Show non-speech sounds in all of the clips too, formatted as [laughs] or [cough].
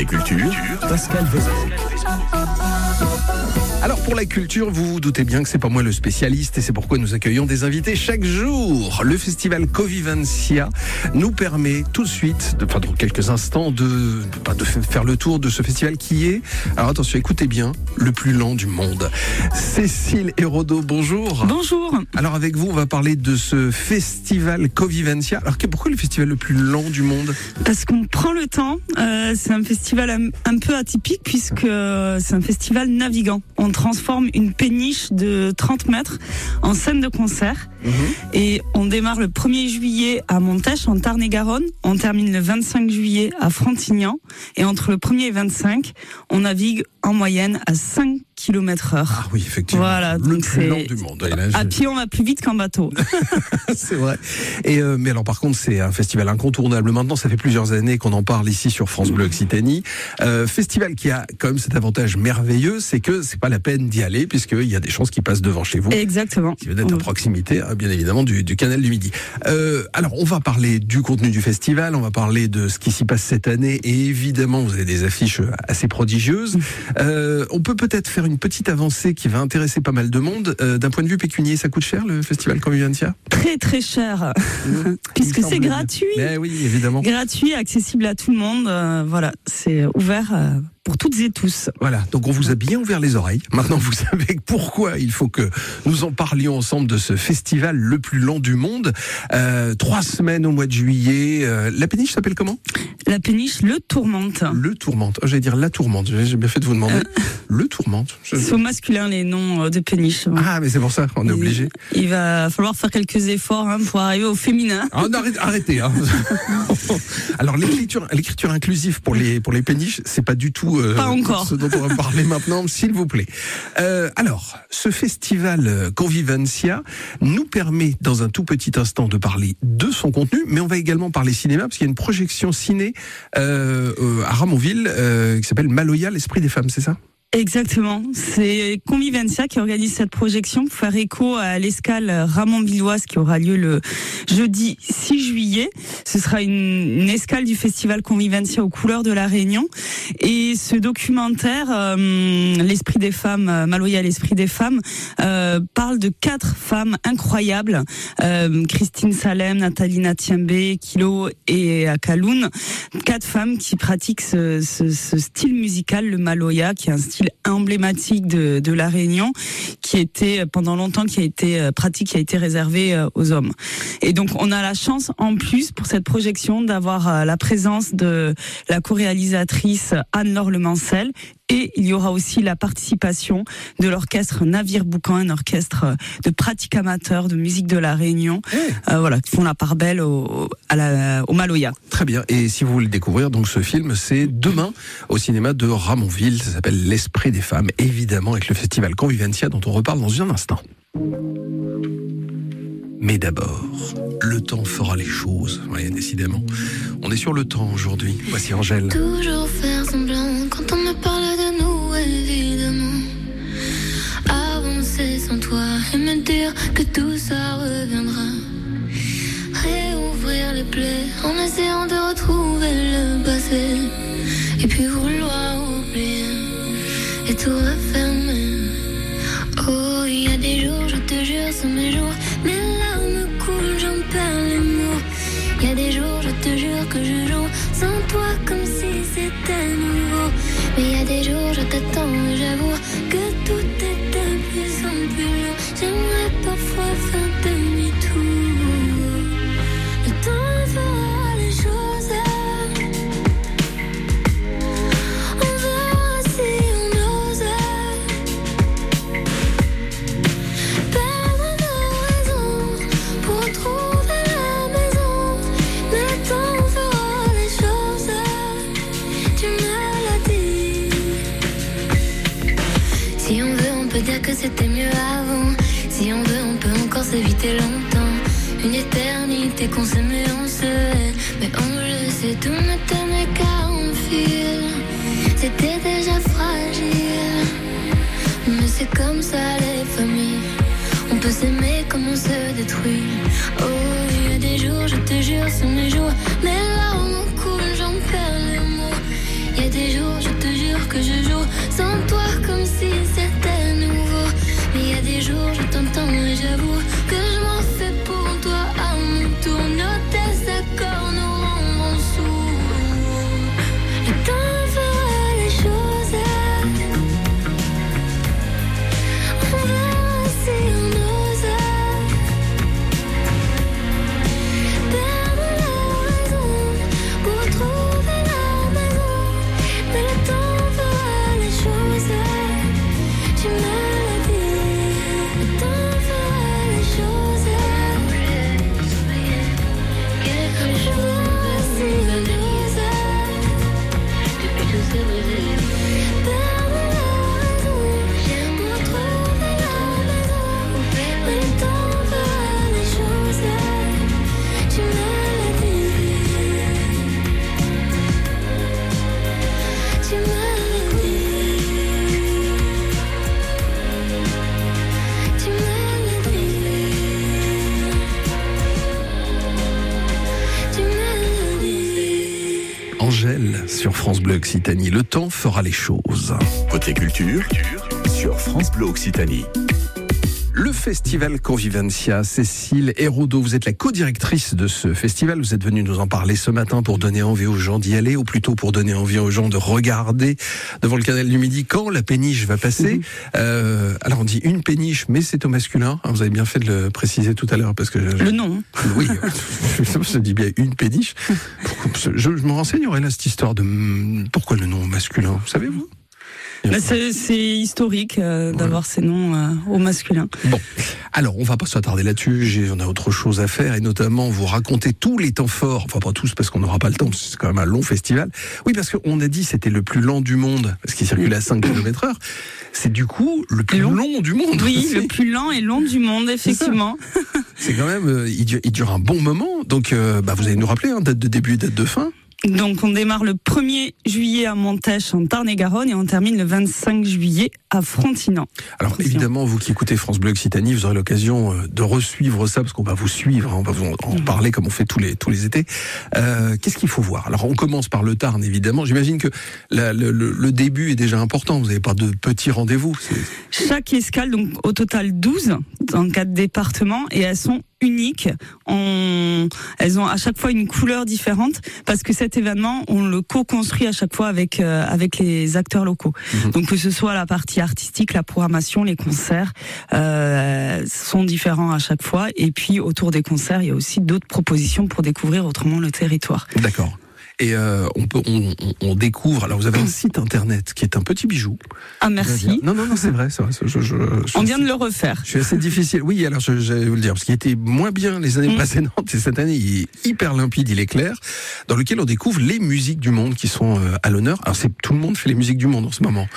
L'invité culture, Pascal Alors pour la culture, vous vous doutez bien que c'est pas moi le spécialiste et c'est pourquoi nous accueillons des invités chaque jour. Le festival Covivencia nous permet tout de suite, de, enfin dans quelques instants, de, de faire le tour de ce festival qui est, alors attention, écoutez bien, le plus lent du monde. Cécile Hérodo, bonjour. Bonjour. Alors avec vous, on va parler de ce festival Covivencia. Alors pourquoi le festival le plus lent du monde? Parce qu'on prend le temps. Euh, c'est un festival un, un, peu atypique puisque c'est un festival navigant. On transforme une péniche de 30 mètres en scène de concert. Mmh. Et on démarre le 1er juillet à Montèche, en Tarn-et-Garonne. On termine le 25 juillet à Frontignan. Et entre le 1er et 25, on navigue en moyenne à 5 km heure. Ah oui, effectivement. Voilà, le donc plus lent du monde. Là, à pied on va plus vite qu'en bateau. [laughs] c'est vrai. Et euh, mais alors par contre, c'est un festival incontournable. Maintenant, ça fait plusieurs années qu'on en parle ici sur France Bleu Occitanie. Euh, festival qui a quand même cet avantage merveilleux, c'est que c'est pas la peine d'y aller puisqu'il y a des chances qui passent devant chez vous. Exactement. qui veut être à proximité, hein, bien évidemment, du, du canal du Midi. Euh, alors, on va parler du contenu du festival, on va parler de ce qui s'y passe cette année, et évidemment, vous avez des affiches assez prodigieuses. Euh, on peut peut-être faire une petite avancée qui va intéresser pas mal de monde. Euh, D'un point de vue pécunier, ça coûte cher le festival Convivencia? Très très cher [laughs] puisque c'est gratuit. Mais oui, évidemment. Gratuit, accessible à tout le monde. voilà, c'est ouvert pour toutes et tous. Voilà, donc on vous a bien ouvert les oreilles. Maintenant, vous savez pourquoi il faut que nous en parlions ensemble de ce festival le plus long du monde. Euh, trois semaines au mois de juillet. Euh, la péniche s'appelle comment? La péniche le tourmente. Le Tourmente. Oh, J'allais dire la Tourmente. J'ai bien fait de vous demander. Le Tourmente. Je- C'est au masculin les noms euh, de péniche. Ah, mais c'est pour ça, on est obligé. Il va falloir faire quelques efforts hein, pour arriver au féminin. Ah, arrête- arrêtez. Hein. [laughs] Alors l'écriture, l'écriture inclusive pour les pour les péniches, c'est pas du tout euh, Pas encore. ce dont on va parler [laughs] maintenant, s'il vous plaît. Euh, alors, ce festival euh, Convivencia nous permet dans un tout petit instant de parler de son contenu, mais on va également parler cinéma parce qu'il y a une projection ciné euh, euh, à Ramonville euh, qui s'appelle Maloya, l'esprit des femmes, c'est ça? Exactement. C'est Convivencia qui organise cette projection pour faire écho à l'escale Ramon-Villoise qui aura lieu le jeudi 6 juillet. Ce sera une, une escale du festival Convivencia aux couleurs de la Réunion. Et ce documentaire, euh, L'esprit des femmes, euh, Maloya, l'esprit des femmes, euh, parle de quatre femmes incroyables. Euh, Christine Salem, Nathalie Natiembe, Kilo et Akaloun. Quatre femmes qui pratiquent ce, ce, ce style musical, le Maloya, qui est un style emblématique de, la Réunion, qui était pendant longtemps euh, pratique, qui a été réservé euh, aux hommes. Et donc on a la chance en plus pour cette projection d'avoir euh, la présence de la co-réalisatrice Anne-Laure Lemancel et il y aura aussi la participation de l'orchestre Navire Boucan, un orchestre de pratiques amateurs de musique de la Réunion, euh, voilà, qui font la part belle au, à la, au Maloya. Très bien. Et si vous voulez le découvrir, donc ce film, c'est demain au cinéma de Ramonville. Ça s'appelle L'esprit des femmes, évidemment, avec le festival Convivencia dont on reparle dans un instant. Mais d'abord, le temps fera les choses. Oui, décidément. On est sur le temps aujourd'hui. Voici Angèle. Toujours faire semblant quand on me parle me dire que tout ça reviendra. Réouvrir les plaies en essayant de retrouver le passé. Et puis vouloir oublier et tout refermer. Peut dire que c'était mieux avant. Si on veut, on peut encore s'éviter longtemps. Une éternité qu'on s'aimait, on se. Mais on le sait, tout ne tenait qu'à un fil. C'était déjà fragile. Mais c'est comme ça les familles. On peut s'aimer comme on se détruit. Oh, il y a des jours, je te jure, sont mes jours. Mes larmes coulent, j'en perds les mots. Il y a des jours, je te jure que je joue sans toi comme si c'était. Mais il y a des jours, je t'entends et j'avoue Le temps fera les choses. Côté culture, sur France Bleu Occitanie. Le festival Convivencia, Cécile Hérodo, vous êtes la co-directrice de ce festival. Vous êtes venue nous en parler ce matin pour donner envie aux gens d'y aller, ou plutôt pour donner envie aux gens de regarder devant le canal du Midi quand la péniche va passer. Euh, alors on dit une péniche, mais c'est au masculin. Ah, Vous avez bien fait de le préciser tout à l'heure parce que je- Le nom. oui, [laughs] je dis bien une péniche. [laughs] Je, je me renseignerai là cette histoire de hum, pourquoi le nom masculin. Savez-vous? Bah, c'est c'est historique euh, d'avoir ces noms euh, au masculin. Bon, alors on va pas s'attarder là-dessus, j'ai- on a autre chose à faire et notamment vous raconter tous les temps forts, enfin pas tous parce qu'on n'aura pas le temps, c'est quand même un long festival. Oui, parce qu'on a dit c'était le plus lent du monde, parce qu'il circule à 5 km heure. C'est du coup le plus Long. long, du monde. Oui, le plus lent et long du monde, effectivement. C'est quand même, euh, il, dure, il dure un bon moment, donc euh, bah, vous allez nous rappeler, hein, date de début et date de fin. Donc on démarre le 1er juillet à Montèche en Tarn-et-Garonne et on termine le 25 juillet à Frontinan. Alors évidemment, vous qui écoutez France Bleu Occitanie, vous aurez l'occasion euh, de resuivre ça parce qu'on va vous suivre, hein, on va vous en, Mhm. parler comme on fait tous les tous les étés. Euh, Qu'est-ce qu'il faut voir? Alors on commence par le Tarn évidemment. J'imagine que la- le, le- début est déjà important. Vous n'avez pas de petits rendez-vous. Chaque escale, donc au total 12 dans quatre départements et elles sont uniques. On, elles ont à chaque fois une couleur différente parce que cet événement, on le co-construit à chaque fois avec euh, avec les acteurs locaux. Mhm. Donc que ce soit la partie artistique, la programmation, les concerts euh, sont différents à chaque fois. Et puis autour des concerts, il y a aussi d'autres propositions pour découvrir autrement le territoire. D'accord. Et euh, on peut, on, on- on découvre. Alors vous avez un [clears throat] site internet qui est un petit bijou. Ah merci. Non, non, non, c'est vrai, c'est vrai. Je, je- je- On vient de le refaire. Je suis assez difficile. Oui, alors je, je vais vous le dire, parce qu'il était moins bien les années Mm. précédentes, et cette année il est hyper limpide, il est clair, dans lequel on découvre les musiques du monde qui sont euh, à l'honneur. Alors c'est tout le monde fait les musiques du monde en ce moment.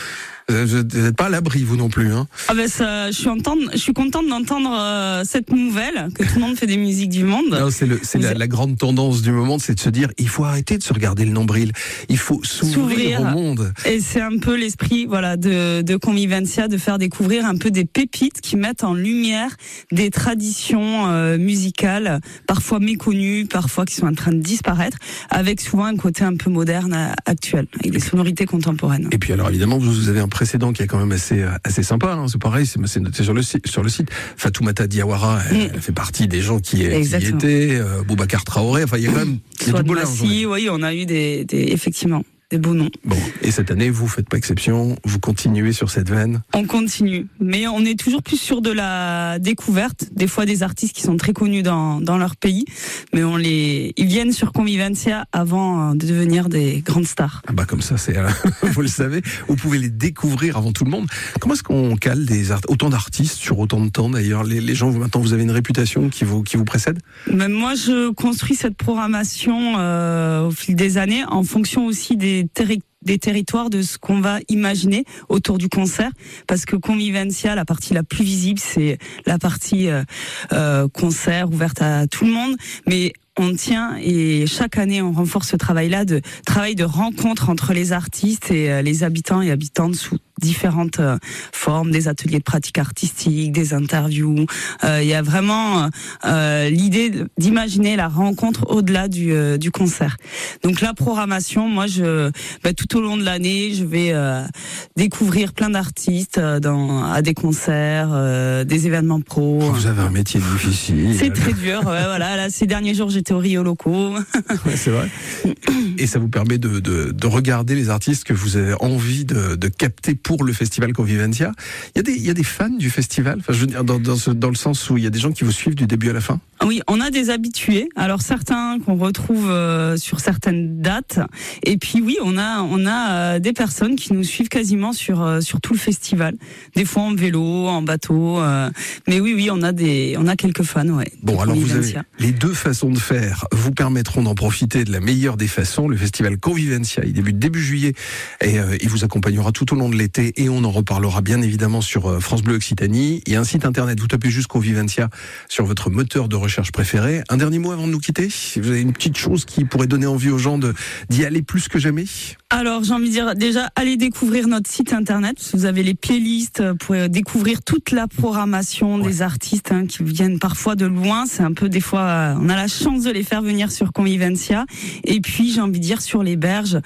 Euh, Vous n'êtes pas à l'abri, vous non plus. Hein. Ah ben ça, je suis je suis contente d'entendre euh, cette nouvelle que tout le monde fait des musiques du monde. C'est la, êtes- la grande tendance du moment, c'est de se dire, il faut arrêter de se regarder le nombril. Il faut s'ouvrir au monde. Et c'est un peu l'esprit, voilà, de, de Convivencia, de faire découvrir un peu des pépites qui mettent en lumière des traditions euh, musicales, parfois méconnues, parfois qui sont en train de disparaître, avec souvent un côté un peu moderne, actuel, avec des sonorités contemporaines. Et puis alors évidemment vous, vous avez un précédent qui est quand même assez euh, assez sympa. Hein. C'est pareil, c'est noté sur le site. Sur le site, Fatoumata Diawara, elle, Mm. elle fait partie des gens qui, qui y étaient. Euh, Boubacar Traoré. Enfin, il y a quand même Soit de oui, on a eu des, des effectivement des beaux noms. Bon, et cette année, vous faites pas exception, vous continuez sur cette veine. On continue, mais on est toujours plus sur de la découverte. Des fois, des artistes qui sont très connus dans, dans leur pays, mais on les, ils viennent sur Convivencia avant euh, de devenir des grandes stars. Ah bah comme ça, c'est euh, [laughs] vous le savez, vous pouvez les découvrir avant tout le monde. Comment est-ce qu'on cale des art- autant d'artistes sur autant de temps d'ailleurs? Les, les gens, vous, maintenant, vous avez une réputation qui vous qui vous précède? Même moi, je construis cette programmation euh, au fil des années en fonction aussi des terri- des territoires de ce qu'on va imaginer autour du concert parce que Convivencia la partie la plus visible c'est la partie euh, euh, concert ouverte à tout le monde mais on tient et chaque année on renforce ce travail-là de travail de rencontre entre les artistes et euh, les habitants et habitantes sous différentes euh, formes, des ateliers de pratique artistique, des interviews. Euh, il y a vraiment euh, l'idée d'imaginer la rencontre au-delà du, du concert. Donc la programmation, moi, je, bah, tout au long de l'année, je vais euh, découvrir plein d'artistes euh, dans à des concerts, euh, des événements pro. Vous avez un métier difficile. C'est très dur. Ouais, voilà, là, ces derniers jours, j'étais au Rio Loco. [laughs] Ouais, c'est vrai. Et ça vous permet de, de, de, regarder les artistes que vous avez envie de, de, capter pour le festival Convivencia. Il y a des, il y a des fans du festival, enfin, je veux dire, dans, dans, ce, dans le sens où il y a des gens qui vous suivent du début à la fin? Oui, on a des habitués. Alors certains qu'on retrouve euh, sur certaines dates. Et puis oui, on a, on a euh, des personnes qui nous suivent quasiment sur, euh, sur tout le festival. Des fois en vélo, en bateau. euh, mais oui, oui, on a, des, on a quelques fans. Ouais, Bon, alors vous avez les deux façons de faire vous permettront d'en profiter de la meilleure des façons. Le festival Convivencia, il débute début juillet et il vous accompagnera tout au long de l'été et on en reparlera bien évidemment sur France Bleu Occitanie. Il y a un site internet, vous tapez juste Convivencia sur votre moteur de recherche préféré. Un dernier mot avant de nous quitter? Vous avez une petite chose qui pourrait donner envie aux gens d'y aller plus que jamais? Alors, j'ai envie de dire déjà, allez découvrir notre site internet. parce que Vous avez les playlists euh, pour découvrir toute la programmation des artistes hein, qui viennent parfois de loin. C'est un peu des fois, euh, on a la chance de les faire venir sur Convivencia. Et puis, j'ai envie de dire sur les berges,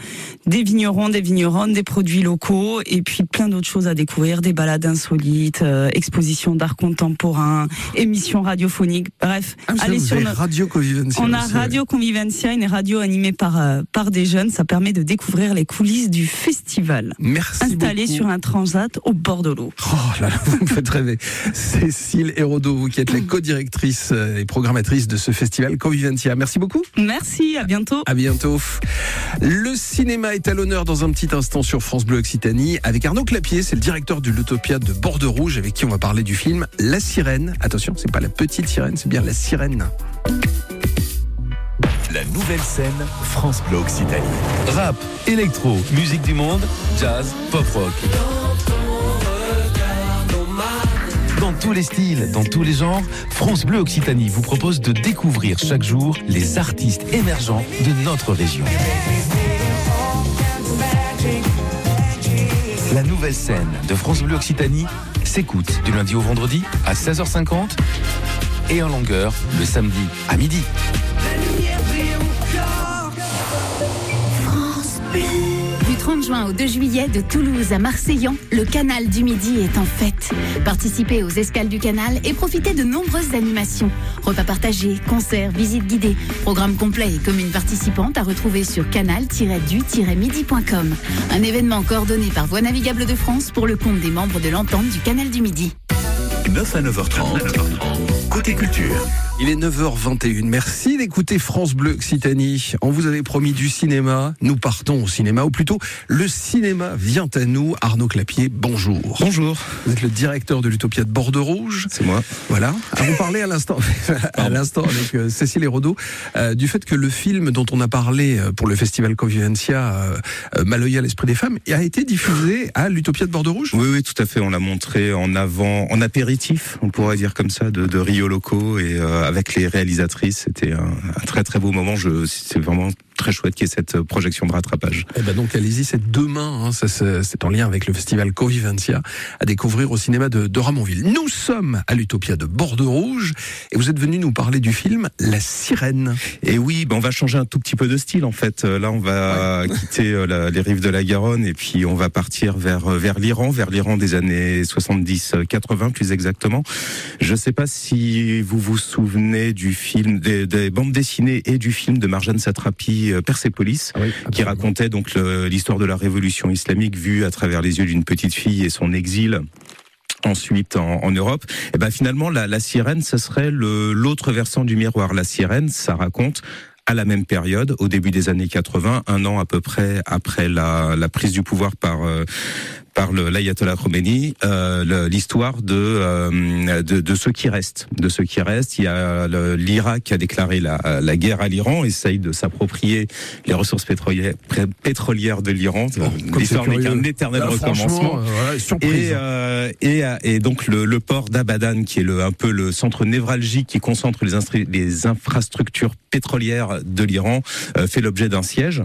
des vignerons, des vigneronnes, des produits locaux, et puis plein d'autres choses à découvrir, des balades insolites, euh, expositions d'art contemporain, émissions radiophoniques. Bref, Ah, allez sur notre Radio Convivencia. on a. Radio Convivencia, une radio animée par, euh, par des jeunes. Ça permet de découvrir les coulisses du festival. Merci Installé beaucoup. sur un transat au bord de l'eau. Oh là là, vous me faites rêver. Cécile Hérodo, vous qui êtes la co-directrice euh, et programmatrice de ce festival Convivencia. Merci beaucoup. Merci, à bientôt. À bientôt. Le cinéma est à l'honneur dans un petit instant sur France Bleu Occitanie avec Arnaud Clapier, c'est le directeur de l'Utopia de Bordeaux Rouge avec qui on va parler du film La Sirène. Attention, c'est pas la petite sirène, c'est bien la sirène. La nouvelle scène France Bleu Occitanie. Rap, électro, musique du monde, jazz, pop rock. Dans tous les styles, dans tous les genres, France Bleu Occitanie vous propose de découvrir chaque jour les artistes émergents de notre région. La nouvelle scène de France Bleu Occitanie s'écoute du lundi au vendredi à 16h50 et en longueur le samedi à midi. 30 juin au 2 juillet, de Toulouse à Marseillan, le canal du Midi est en fête. Participez aux escales du canal et profitez de nombreuses animations. Repas partagés, concerts, visites guidées, programme complet et communes participantes à retrouver sur canal-du-midi.com. Un événement coordonné par Voie navigable de France pour le compte des membres de l'entente du canal du Midi. 9 à 9h30. Côté culture. Il est 9h21. Merci d'écouter France Bleu Occitanie. On vous avait promis du cinéma. Nous partons au cinéma, ou plutôt, le cinéma vient à nous. Arnaud Clapier, bonjour. Bonjour, Vous êtes le directeur de l'Utopia de Bordeaux Rouge. c'est moi. Voilà. À vous parler à l'instant, [laughs] à l'instant avec euh, Cécile Hérodo, euh, du fait que le film dont on a parlé euh, pour le festival Convivencia, euh, Maloya, l'esprit des femmes, a été diffusé à l'Utopia de Bordeaux Rouge? Oui, oui, tout à fait. On l'a montré en avant, en apéritif, on pourrait dire comme ça, de, de Rio Loco et avec les réalisatrices. C'était un, très très beau moment. Je, c'est vraiment très chouette qu'il y ait cette euh, projection de rattrapage. Eh ben donc allez-y, c'est demain, hein, ça, c'est en lien avec le festival Convivencia, à découvrir au cinéma de, de Ramonville. Nous sommes à l'Utopia de Bordeaux Rouge et vous êtes venu nous parler du film La Sirène. Et oui, ben on va changer un tout petit peu de style en fait. Euh, Là, on va quitter euh, la- les rives de la Garonne et puis on va partir vers vers l'Iran, vers l'Iran des années 70-80 plus exactement. Je sais pas si vous vous souvenez du film, des, des bandes dessinées et du film de Marjane Satrapi, euh, Persépolis. Ah oui, qui racontait donc l'histoire de la révolution islamique vue à travers les yeux d'une petite fille et son exil ensuite en, en Europe. Et ben finalement la, la sirène, ce serait l'autre versant du miroir. La sirène, ça raconte à la même période, au début des années 80, un an à peu près après la, la prise du pouvoir par euh, par l'ayatollah Khomeini, euh, l'histoire de, euh, de de ceux qui restent, de ceux qui restent. Il y a l'Irak qui a déclaré la, la guerre à l'Iran, essaye de s'approprier les ressources pétrolières pétrolières de l'Iran. comme L'histoire c'est n'est qu'un éternel recommencement. euh, surprise. Et, euh, et, euh, et donc le, le port d'Abadan, qui est le, un peu le centre névralgique qui concentre les, les infrastructures pétrolières de l'Iran, euh, fait l'objet d'un siège.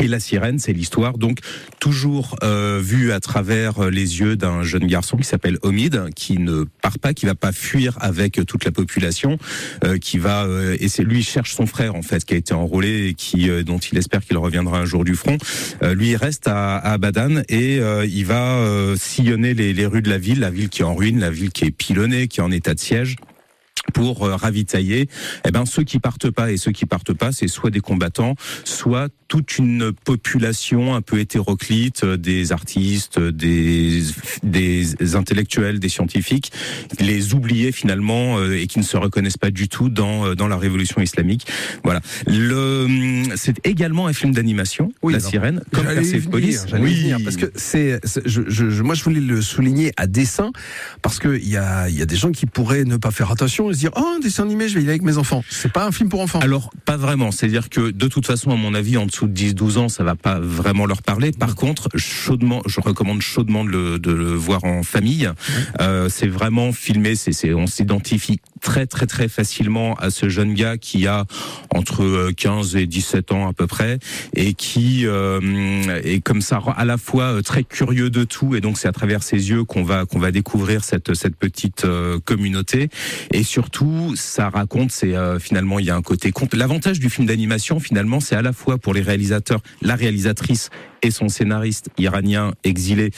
Et la sirène, c'est l'histoire donc toujours euh, vue à travers les yeux d'un jeune garçon qui s'appelle Omid, qui ne part pas, qui va pas fuir avec toute la population, euh, qui va euh, et c'est lui cherche son frère en fait qui a été enrôlé et qui euh, dont il espère qu'il reviendra un jour du front. Euh, lui il reste à, à Abadan et euh, il va euh, sillonner les, les rues de la ville, la ville qui est en ruine, la ville qui est pilonnée, qui est en état de siège pour euh, ravitailler eh ben ceux qui partent pas et ceux qui partent pas c'est soit des combattants soit toute une population un peu hétéroclite euh, des artistes des des intellectuels des scientifiques les oubliés finalement euh, et qui ne se reconnaissent pas du tout dans euh, dans la révolution islamique voilà le c'est également un film d'animation Oui, la alors, sirène comme venir, j'allais y venir, parce que c'est, je, je, moi je voulais le souligner à dessein parce que il y a, y a des gens qui pourraient ne pas faire attention et se dire oh un dessin animé je vais y aller avec mes enfants. C'est pas un film pour enfants. Alors, pas vraiment. C'est-à-dire que, de toute façon, à mon avis, en dessous de 10-12 ans, ça va pas vraiment leur parler. Par contre, chaudement, je recommande chaudement de le, de le voir en famille. Euh, c'est vraiment filmé, c'est, c'est, on s'identifie très, très, très facilement à ce jeune gars qui a entre euh, 15 et 17 ans à peu près et qui euh, est comme ça à la fois euh, très curieux de tout et donc c'est à travers ses yeux qu'on va qu'on va découvrir cette cette petite euh, communauté et surtout ça raconte c'est euh, finalement il y a un côté compte l'avantage du film d'animation finalement c'est à la fois pour les réalisateurs la réalisatrice et son scénariste iranien exilé.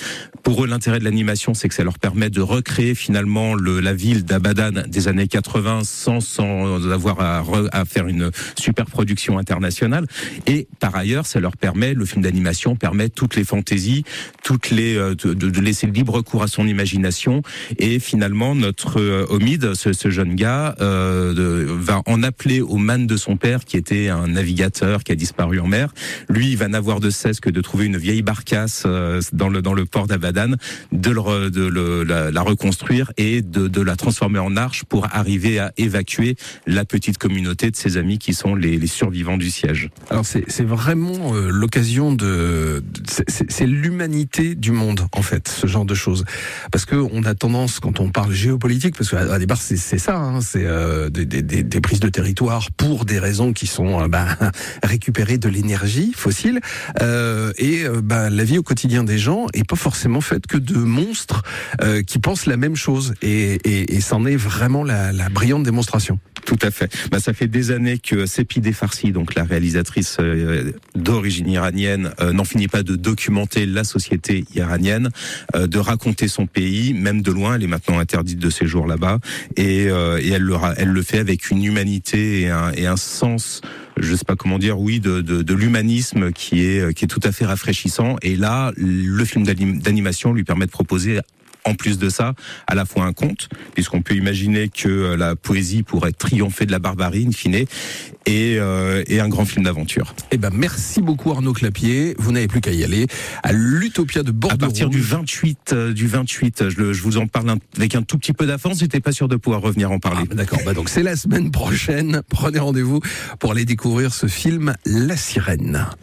Pour eux l'intérêt de l'animation c'est que ça leur permet de recréer finalement le, la ville d'Abadan des années 80 sans sans avoir à, re- à faire une super production internationale. Et par ailleurs ça leur permet le film d'animation permet toutes les fantaisies toutes les euh, de, de laisser libre cours à son imagination. Et finalement notre euh, Omid ce, ce jeune gars euh, va en appeler au man de son père qui était un navigateur qui a disparu en mer. Lui il va n'avoir de cesse que de trouver une vieille barcasse euh, dans le dans le port d'Abadan de, le, de le- la, la reconstruire et de, de la transformer en arche pour arriver à évacuer la petite communauté de ses amis qui sont les, les survivants du siège. Alors c'est vraiment euh, l'occasion de, c'est- l'humanité du monde en fait ce genre de choses parce que on a tendance quand on parle géopolitique parce qu'à départ c'est ça hein, c'est euh, des, des, des, prises de territoire pour des raisons qui sont euh, ben, [laughs] récupérer de l'énergie fossile euh, et euh, ben, la vie au quotidien des gens est pas forcément faite que de monstres euh, qui pensent la même chose et, et, et c'en est vraiment la, la brillante démonstration. Tout à fait. Bah, ça fait des années que Sepideh Farsi, donc la réalisatrice euh, d'origine iranienne, euh, n'en finit pas de documenter la société iranienne, euh, de raconter son pays, même de loin. Elle est maintenant interdite de séjour là-bas, et, euh, et elle, le, elle le fait avec une humanité et un, et un sens je sais pas comment dire, oui, de, de, de l'humanisme qui est qui est tout à fait rafraîchissant. Et là, le film d'anim- d'animation lui permet de proposer en plus de ça, à la fois un conte, puisqu'on peut imaginer que euh, la poésie pourrait triompher de la barbarie, in fine, et, euh, et un grand film d'aventure. Eh ben, merci beaucoup Arnaud Clapier. Vous n'avez plus qu'à y aller à l'Utopia de Bordeaux. À partir du 28, euh, du 28, je, vous en parle avec un tout petit peu d'avance. J'étais pas sûr de pouvoir revenir en parler. Ah, D'accord. Bah donc c'est la semaine prochaine. Prenez rendez-vous pour aller découvrir ce film La Sirène.